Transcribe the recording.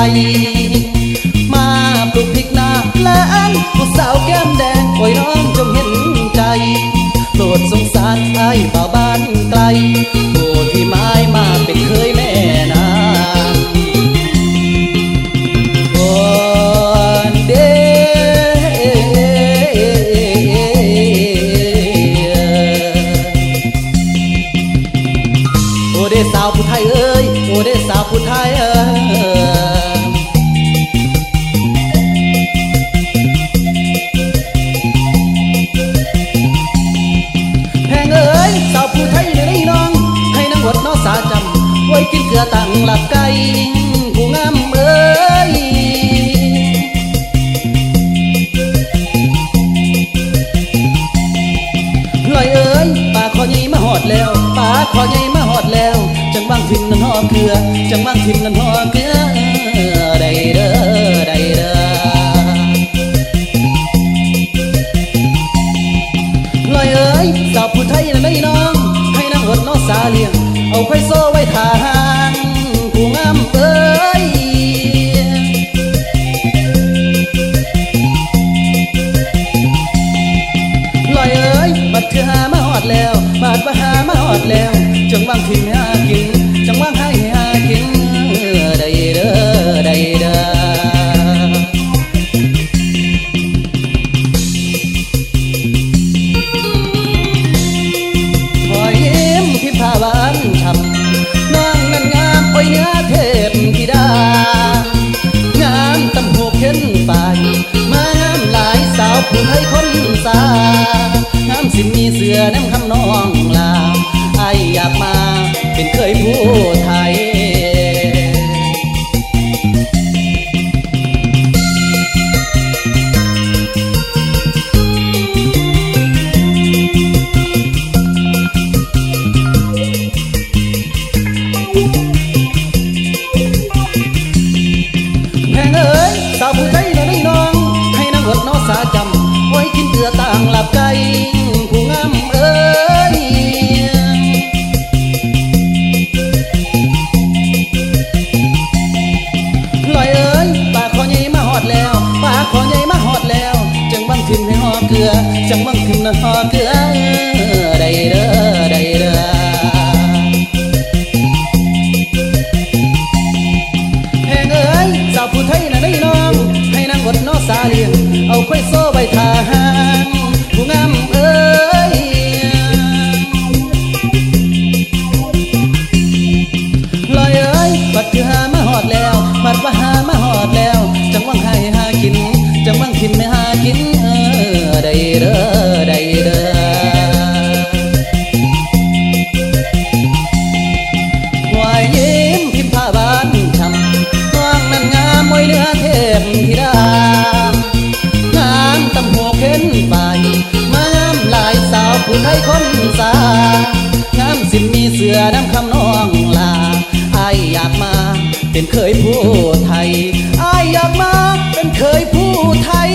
า สาวผู้ไทยในน้อง ให้นางหดน้อสาจำไว้กินเกลือตั้งหลับไก่ผู้งามเอ้ยลอยเอ้ยป่าคอใหญ่มาหอดแล้วป่าคอใหญ่มาหอดแล้ว จังบางทิมนั้นหอเกลือ จังบางทิมนั้น งเอาไข่โซ่ไว้ทางผู้งามเอ้ยลอยเอ้ยบัดคือหามาหอดแล้วบาดมาหามาหอดแล้วจังบางทีห อน้ำคำน้องลาไออยากมาเป็นเคยผู้ไทยแพงเอ้ยสาวผู้ไทยนะนี่น้อง ให้นางอดน้อสาจำไว้กินเกลือต่างหลับไก่ เกลือจังบังทิมนะหอเกลือได้เด้อได้เด้อแพงเอ้ยสาวผู้ไทยนะนี่น้อง ให้นางอดน้อสาเลียงเอาไข่โซ่ใบทางผู้งามเอ้ยลอยเอ้ยบัดคือหามาหอดแล้วบัดว่าหามาหอดแล้ว จังหวังให้หากิน เดือน้ำคำน้องลาอายอยากมาเป็นเคยผู้ไทยอายอยากมาเป็นเคยผู้ไทย